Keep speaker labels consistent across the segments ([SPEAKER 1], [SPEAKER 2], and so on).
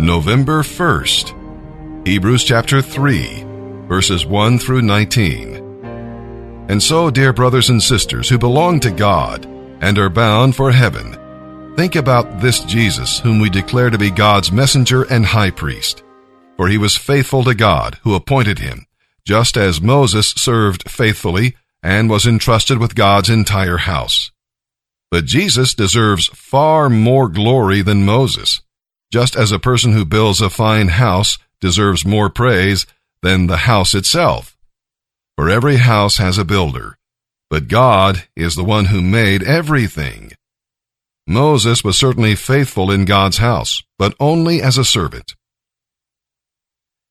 [SPEAKER 1] November 1st, Hebrews chapter 3, verses 1 through 19. And so, dear brothers and sisters who belong to God and are bound for heaven, think about this Jesus whom we declare to be God's messenger and high priest. For he was faithful to God who appointed him, just as Moses served faithfully and was entrusted with God's entire house. But Jesus deserves far more glory than Moses just as a person who builds a fine house deserves more praise than the house itself. For every house has a builder, but God is the one who made everything. Moses was certainly faithful in God's house, but only as a servant.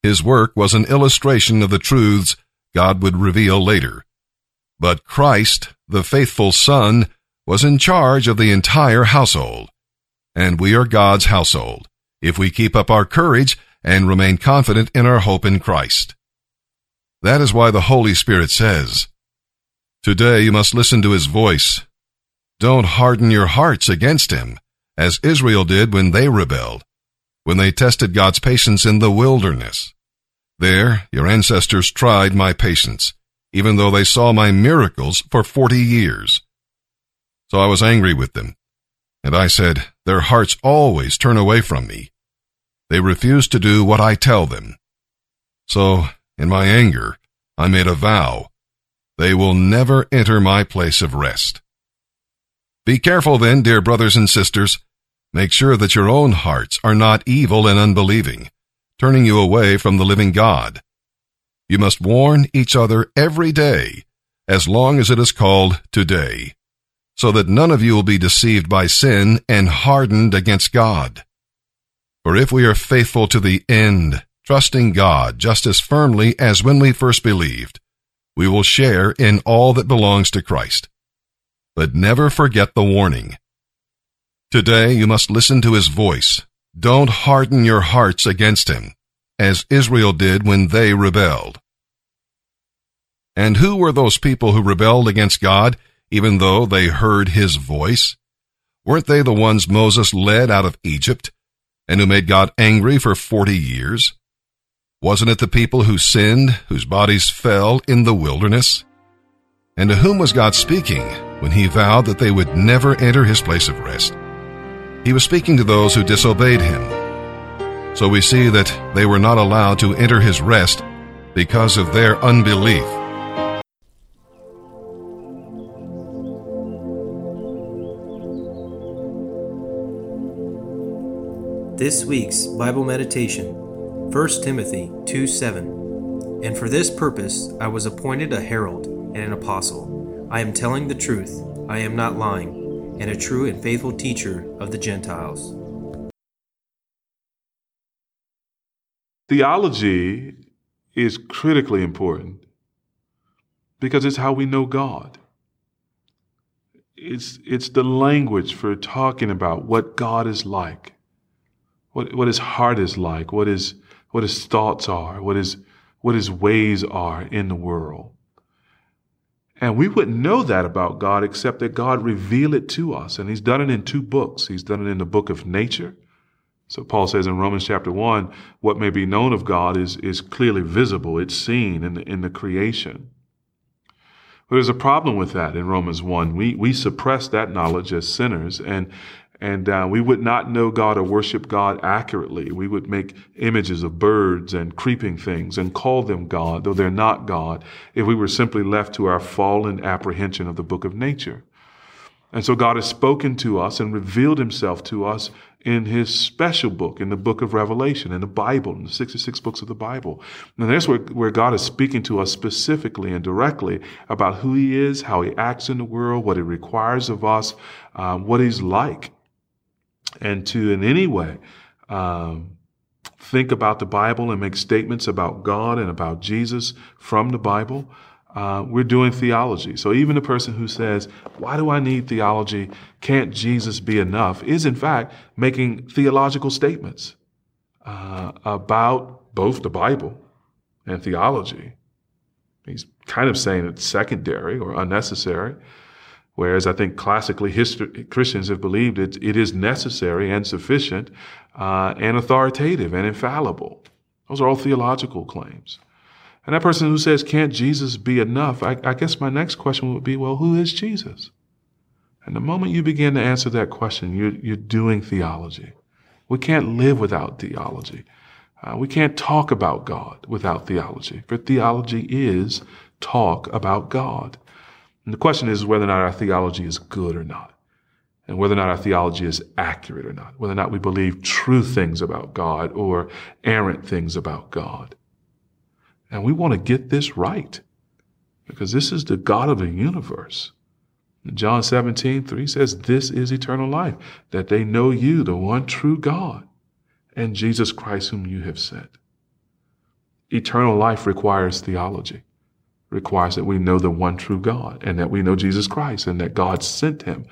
[SPEAKER 1] His work was an illustration of the truths God would reveal later. But Christ, the faithful Son, was in charge of the entire household and we are God's household, if we keep up our courage and remain confident in our hope in Christ. That is why the Holy Spirit says, Today you must listen to his voice. Don't harden your hearts against him, as Israel did when they rebelled, when they tested God's patience in the wilderness. There, your ancestors tried my patience, even though they saw my miracles for forty years. So I was angry with them and I said, Their hearts always turn away from me. They refuse to do what I tell them. So, in my anger, I made a vow. They will never enter my place of rest. Be careful then, dear brothers and sisters. Make sure that your own hearts are not evil and unbelieving, turning you away from the living God. You must warn each other every day, as long as it is called today so that none of you will be deceived by sin and hardened against God. For if we are faithful to the end, trusting God just as firmly as when we first believed, we will share in all that belongs to Christ. But never forget the warning. Today you must listen to his voice. Don't harden your hearts against him, as Israel did when they rebelled. And who were those people who rebelled against God even though they heard his voice? Weren't they the ones Moses led out of Egypt and who made God angry for forty years? Wasn't it the people who sinned, whose bodies fell in the wilderness? And to whom was God speaking when he vowed that they would never enter his place of rest? He was speaking to those who disobeyed him. So we see that they were not allowed to enter his rest because of their unbelief.
[SPEAKER 2] This week's Bible meditation, 1 Timothy 2 7. And for this purpose I was appointed a herald and an apostle. I am telling the truth, I am not lying, and a true and faithful teacher of the Gentiles.
[SPEAKER 3] Theology is critically important because it's how we know God. It's, it's the language for talking about what God is like what, what his heart is like, what his, what his thoughts are, what his, what his ways are in the world. And we wouldn't know that about God except that God revealed it to us. And he's done it in two books. He's done it in the book of nature. So Paul says in Romans chapter 1, what may be known of God is, is clearly visible. It's seen in the, in the creation. But there's a problem with that in Romans 1. We, we suppress that knowledge as sinners, and, and uh, we would not know God or worship God accurately. We would make images of birds and creeping things and call them God, though they're not God, if we were simply left to our fallen apprehension of the book of nature. And so God has spoken to us and revealed himself to us in his special book, in the book of Revelation, in the Bible, in the 66 books of the Bible. And that's where, where God is speaking to us specifically and directly about who he is, how he acts in the world, what he requires of us, um, what he's like and to in any way um, think about the Bible and make statements about God and about Jesus from the Bible, uh, we're doing theology. So even a person who says, Why do I need theology? Can't Jesus be enough? is in fact making theological statements uh, about both the Bible and theology. He's kind of saying it's secondary or unnecessary Whereas I think classically history, Christians have believed it, it is necessary and sufficient uh, and authoritative and infallible. Those are all theological claims. And that person who says, can't Jesus be enough? I, I guess my next question would be, well, who is Jesus? And the moment you begin to answer that question, you're, you're doing theology. We can't live without theology. Uh, we can't talk about God without theology, for theology is talk about God. And the question is whether or not our theology is good or not, and whether or not our theology is accurate or not, whether or not we believe true things about God or errant things about God. And we want to get this right because this is the God of the universe. John 17, 3 says, This is eternal life, that they know you, the one true God, and Jesus Christ, whom you have sent. Eternal life requires theology requires that we know the one true God and that we know Jesus Christ and that God sent him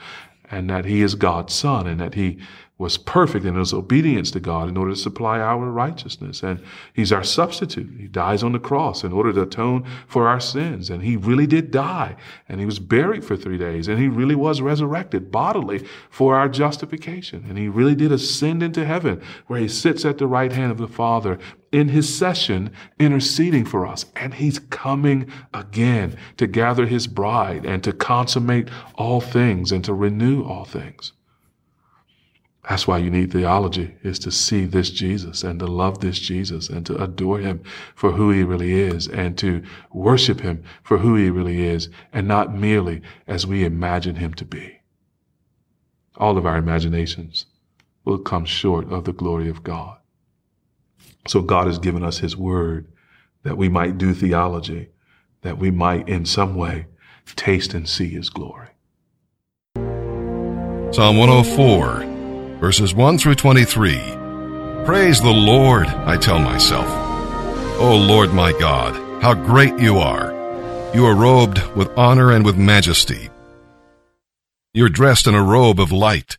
[SPEAKER 3] and that he is God's son and that he was perfect in his obedience to God in order to supply our righteousness. And he's our substitute. He dies on the cross in order to atone for our sins. And he really did die. And he was buried for three days. And he really was resurrected bodily for our justification. And he really did ascend into heaven where he sits at the right hand of the Father in his session interceding for us. And he's coming again to gather his bride and to consummate all things and to renew all things. That's why you need theology, is to see this Jesus and to love this Jesus and to adore him for who he really is and to worship him for who he really is and not merely as we imagine him to be. All of our imaginations will come short of the glory of God. So God has given us his word that we might do theology, that we might in some way taste and see his glory.
[SPEAKER 1] Psalm 104, verses 1 through 23. Praise the Lord, I tell myself. O Lord my God, how great you are! You are robed with honor and with majesty. You're dressed in a robe of light.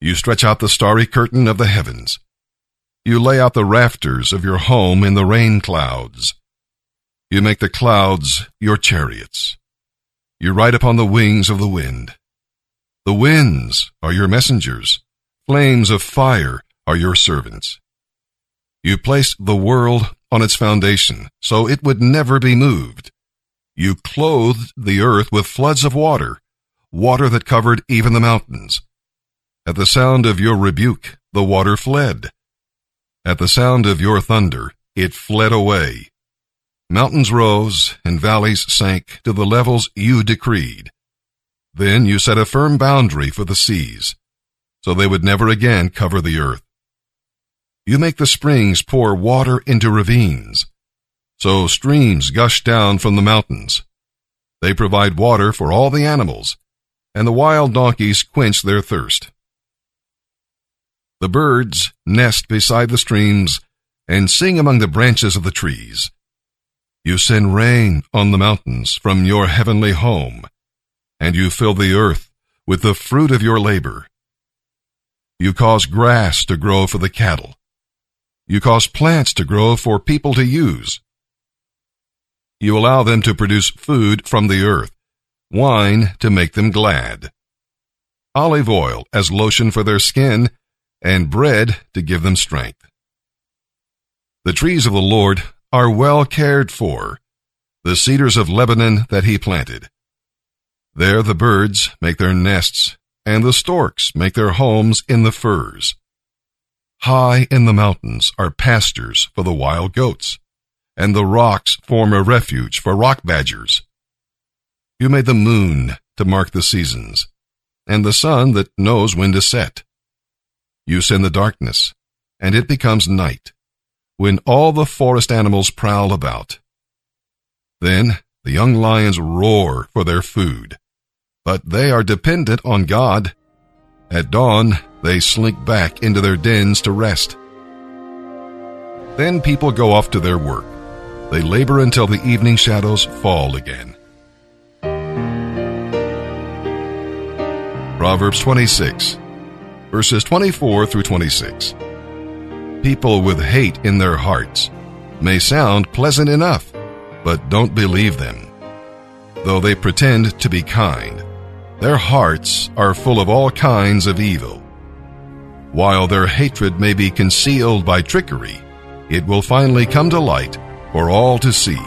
[SPEAKER 1] You stretch out the starry curtain of the heavens. You lay out the rafters of your home in the rain clouds. You make the clouds your chariots. You ride upon the wings of the wind. The winds are your messengers. Flames of fire are your servants. You placed the world on its foundation, so it would never be moved. You clothed the earth with floods of water, water that covered even the mountains. At the sound of your rebuke, the water fled. At the sound of your thunder, it fled away. Mountains rose and valleys sank to the levels you decreed. Then you set a firm boundary for the seas, so they would never again cover the earth. You make the springs pour water into ravines, so streams gush down from the mountains. They provide water for all the animals, and the wild donkeys quench their thirst. The birds nest beside the streams and sing among the branches of the trees. You send rain on the mountains from your heavenly home, and you fill the earth with the fruit of your labor. You cause grass to grow for the cattle. You cause plants to grow for people to use. You allow them to produce food from the earth, wine to make them glad, olive oil as lotion for their skin, and bread to give them strength. The trees of the Lord are well cared for, the cedars of Lebanon that he planted. There the birds make their nests, and the storks make their homes in the firs. High in the mountains are pastures for the wild goats, and the rocks form a refuge for rock badgers. You made the moon to mark the seasons, and the sun that knows when to set. You send the darkness, and it becomes night, when all the forest animals prowl about. Then the young lions roar for their food, but they are dependent on God. At dawn, they slink back into their dens to rest. Then people go off to their work. They labor until the evening shadows fall again. Proverbs 26 verses 24 through 26. People with hate in their hearts may sound pleasant enough, but don't believe them. Though they pretend to be kind, Their hearts are full of all kinds of evil. While their hatred may be concealed by trickery, it will finally come to light for all to see.